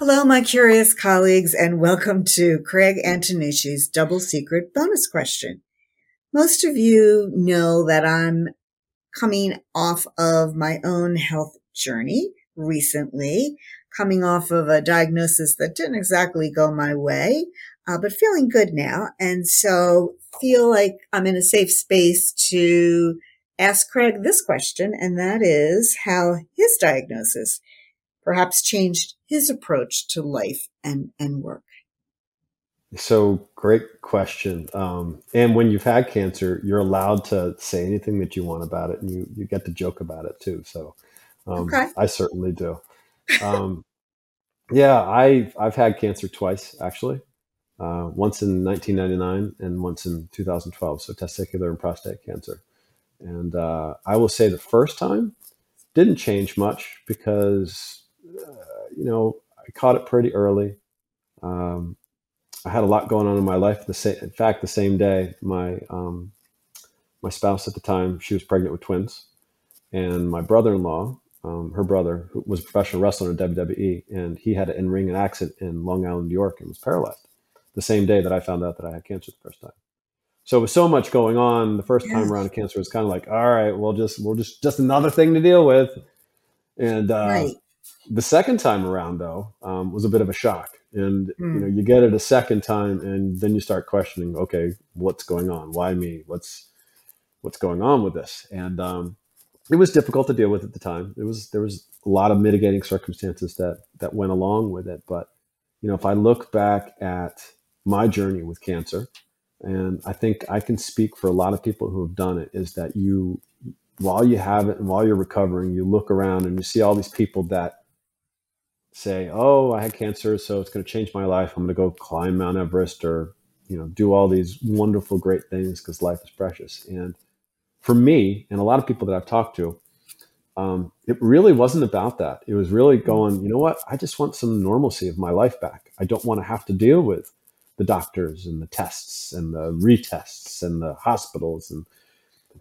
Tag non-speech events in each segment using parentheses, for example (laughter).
Hello, my curious colleagues, and welcome to Craig Antonucci's Double Secret Bonus Question. Most of you know that I'm coming off of my own health journey recently, coming off of a diagnosis that didn't exactly go my way, uh, but feeling good now. And so feel like I'm in a safe space to ask Craig this question, and that is how his diagnosis perhaps changed his approach to life and, and work. So great question. Um, and when you've had cancer, you're allowed to say anything that you want about it, and you you get to joke about it too. So um, okay. I certainly do. Um, (laughs) yeah, I I've had cancer twice actually. Uh, once in 1999 and once in 2012. So testicular and prostate cancer. And uh, I will say the first time didn't change much because uh, you know I caught it pretty early. Um, I had a lot going on in my life. The same, in fact, the same day, my um, my spouse at the time, she was pregnant with twins, and my brother-in-law, um, her brother, who was a professional wrestler in WWE, and he had an in-ring accident in Long Island, New York, and was paralyzed. The same day that I found out that I had cancer the first time. So with so much going on, the first time around cancer was kind of like, all right, well, just we'll just just another thing to deal with. And uh, right. The second time around, though, um, was a bit of a shock. And mm. you know hmm. you get it a second time and then you start questioning okay what's going on? Why me? What's what's going on with this? And um, it was difficult to deal with at the time. It was there was a lot of mitigating circumstances that that went along with it. But you know if i look back at my journey with cancer and i think i can speak for a lot of people who have done it is that you while you have it and while you're recovering you look around and you see all these people that say, "Oh, I had cancer, so it's going to change my life. I'm going to go climb Mount Everest or you know do all these wonderful, great things because life is precious." And for me, and a lot of people that I've talked to, um, it really wasn't about that. It was really going, you know what? I just want some normalcy of my life back. I don't want to have to deal with the doctors and the tests and the retests and the hospitals and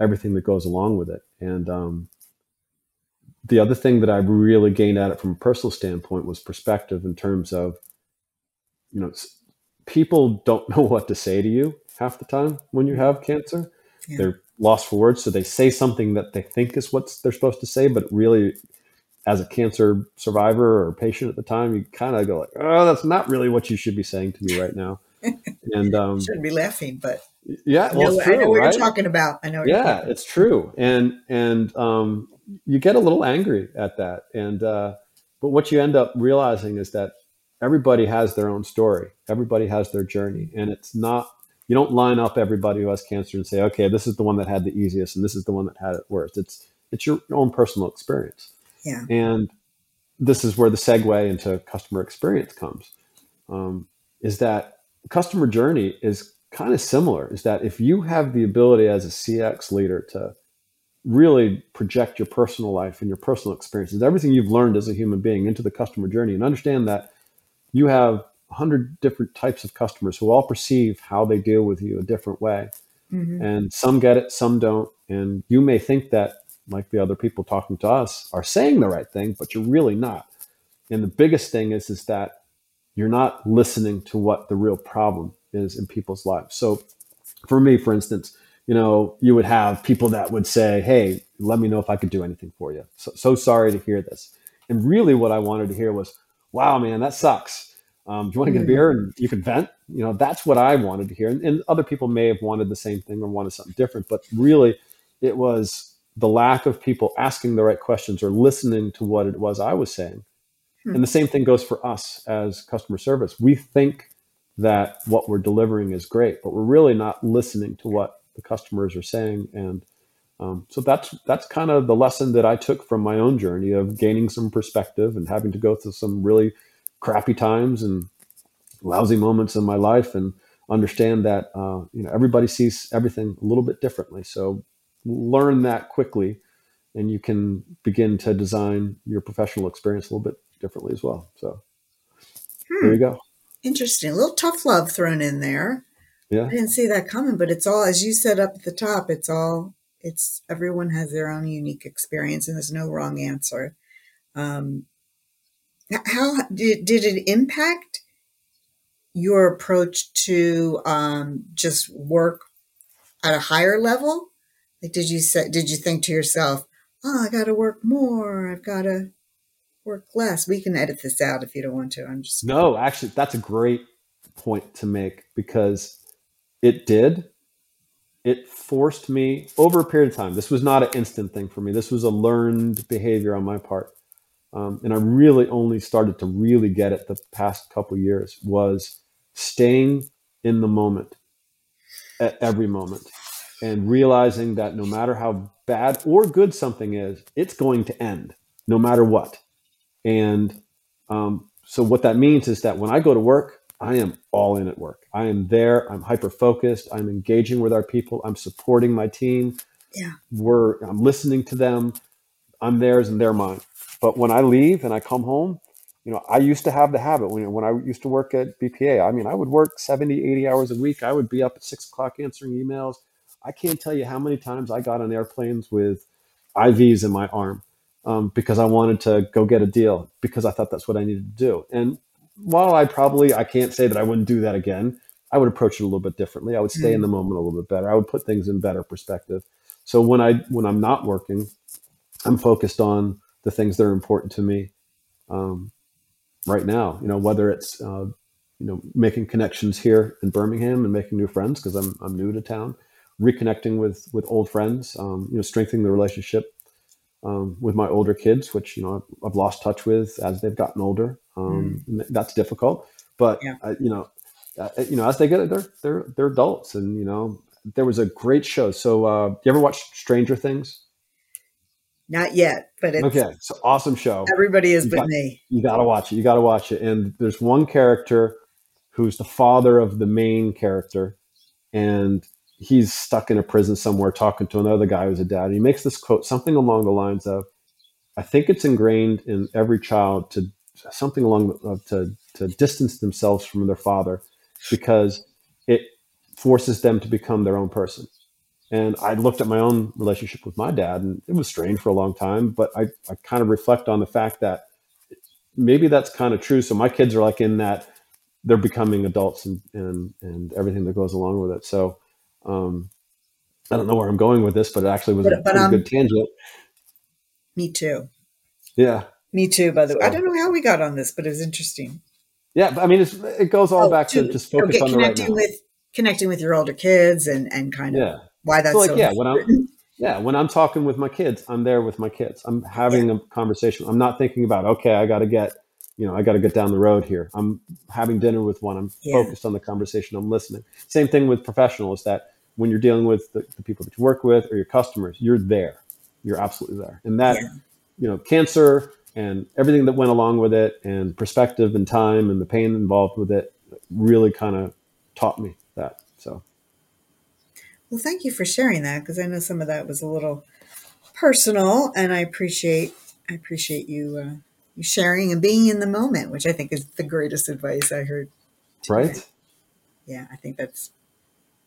everything that goes along with it. And um, the other thing that I really gained at it from a personal standpoint was perspective in terms of, you know, people don't (laughs) know what to say to you half the time when you have cancer. Yeah. They're lost for words, so they say something that they think is what they're supposed to say, but really, as a cancer survivor or patient at the time, you kind of go like, "Oh, that's not really what you should be saying to me right now." (laughs) and um, shouldn't be laughing, but yeah, well, I know, true, I know what right? you're talking about. I know. yeah, it's true, and and um, you get a little angry at that. And uh, but what you end up realizing is that everybody has their own story. Everybody has their journey, and it's not you don't line up everybody who has cancer and say, okay, this is the one that had the easiest, and this is the one that had it worst. It's it's your own personal experience. Yeah. And this is where the segue into customer experience comes. Um, is that customer journey is kind of similar. Is that if you have the ability as a CX leader to really project your personal life and your personal experiences, everything you've learned as a human being into the customer journey and understand that you have 100 different types of customers who all perceive how they deal with you a different way. Mm-hmm. And some get it, some don't. And you may think that, like the other people talking to us, are saying the right thing, but you're really not. And the biggest thing is, is that you're not listening to what the real problem is in people's lives. So for me, for instance, you know, you would have people that would say, Hey, let me know if I could do anything for you. So, so sorry to hear this. And really what I wanted to hear was, wow, man, that sucks. Um, do you want to get a beer and you can vent? You know, that's what I wanted to hear. And, and other people may have wanted the same thing or wanted something different, but really it was the lack of people asking the right questions or listening to what it was I was saying. Hmm. And the same thing goes for us as customer service. We think that what we're delivering is great, but we're really not listening to what the customers are saying. And um, so that's that's kind of the lesson that I took from my own journey of gaining some perspective and having to go through some really crappy times and lousy moments in my life and understand that uh, you know everybody sees everything a little bit differently. So learn that quickly, and you can begin to design your professional experience a little bit differently as well. So hmm. there you go. Interesting. A little tough love thrown in there. Yeah. I didn't see that coming, but it's all as you said up at the top. It's all it's everyone has their own unique experience, and there's no wrong answer. Um, how did did it impact your approach to um, just work at a higher level? Like, did you say, did you think to yourself, "Oh, I got to work more. I've got to work less." We can edit this out if you don't want to. I'm just no. Actually, that's a great point to make because it did. It forced me over a period of time. This was not an instant thing for me. This was a learned behavior on my part, um, and I really only started to really get it the past couple years. Was staying in the moment at every moment and realizing that no matter how bad or good something is, it's going to end no matter what. And um, so, what that means is that when I go to work, I am all in at work. I am there. I'm hyper focused. I'm engaging with our people. I'm supporting my team. Yeah. We're, I'm listening to them. I'm theirs and they're mine. But when I leave and I come home, you know, I used to have the habit when, when I used to work at BPA. I mean, I would work 70, 80 hours a week. I would be up at six o'clock answering emails. I can't tell you how many times I got on airplanes with IVs in my arm um, because I wanted to go get a deal because I thought that's what I needed to do. And while I probably, I can't say that I wouldn't do that again, I would approach it a little bit differently. I would stay mm. in the moment a little bit better. I would put things in better perspective. So when I, when I'm not working, I'm focused on the things that are important to me. Um, right now. You know, whether it's uh, you know making connections here in Birmingham and making new friends because I'm I'm new to town, reconnecting with with old friends. Um, you know, strengthening the relationship um, with my older kids, which you know I've, I've, lost touch with as they've gotten older. Um, mm. That's difficult, but yeah. uh, you know, uh, you know, as they get it, they're they're they're adults, and you know, there was a great show. So, uh, you ever watch Stranger Things? Not yet, but it's okay. So awesome show. Everybody is you but got, me. You got to watch it. You got to watch it. And there's one character who's the father of the main character, and he's stuck in a prison somewhere talking to another guy who's a dad. And he makes this quote, something along the lines of, "I think it's ingrained in every child to something along uh, to to distance themselves from their father because it forces them to become their own person." And I looked at my own relationship with my dad, and it was strained for a long time. But I, I kind of reflect on the fact that maybe that's kind of true. So my kids are like in that they're becoming adults and and and everything that goes along with it. So um, I don't know where I'm going with this, but it actually was but, a but, um, good tangent. Me too. Yeah. Me too. By the so, way, I don't know how we got on this, but it was interesting. Yeah, I mean, it goes all oh, back to, to just focus okay, on the right with connecting with your older kids and and kind of yeah. why that's so like so yeah when i'm (laughs) yeah when i'm talking with my kids i'm there with my kids. I'm having yeah. a conversation. I'm not thinking about okay i got to get you know i got to get down the road here. I'm having dinner with one. I'm yeah. focused on the conversation. I'm listening. Same thing with professionals that when you're dealing with the, the, people that you work with or your customers you're there. You're absolutely there. And that you know cancer and everything that went along with it and perspective and time and the pain involved with it really kind of taught me that so well, thank you for sharing that because I know some of that was a little personal, and I appreciate I appreciate you uh, you sharing and being in the moment, which I think is the greatest advice I heard. Today. Right. Yeah, I think that's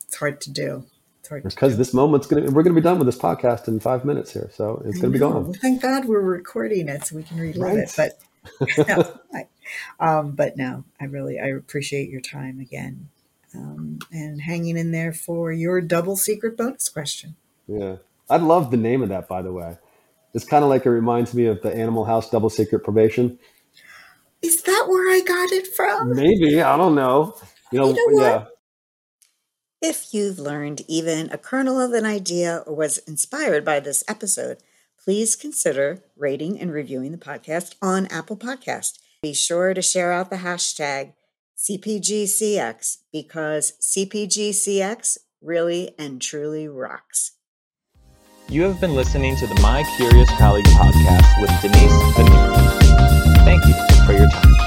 it's hard to do. Hard because this moment's gonna we're gonna be done with this podcast in five minutes here, so it's I gonna know. be gone. Well, thank God we're recording it so we can relive right. it. But (laughs) (laughs) no, I, um, but no, I really I appreciate your time again um, and hanging in there for your double secret bonus question. Yeah. I love the name of that, by the way. It's kind of like it reminds me of the Animal House double secret probation. Is that where I got it from? Maybe. I don't know. You know, you know yeah. If you've learned even a kernel of an idea or was inspired by this episode, please consider rating and reviewing the podcast on Apple Podcast. Be sure to share out the hashtag CPGCX because CPGCX really and truly rocks. You have been listening to the My Curious Colleague podcast with Denise Venneri. Thank you for your time.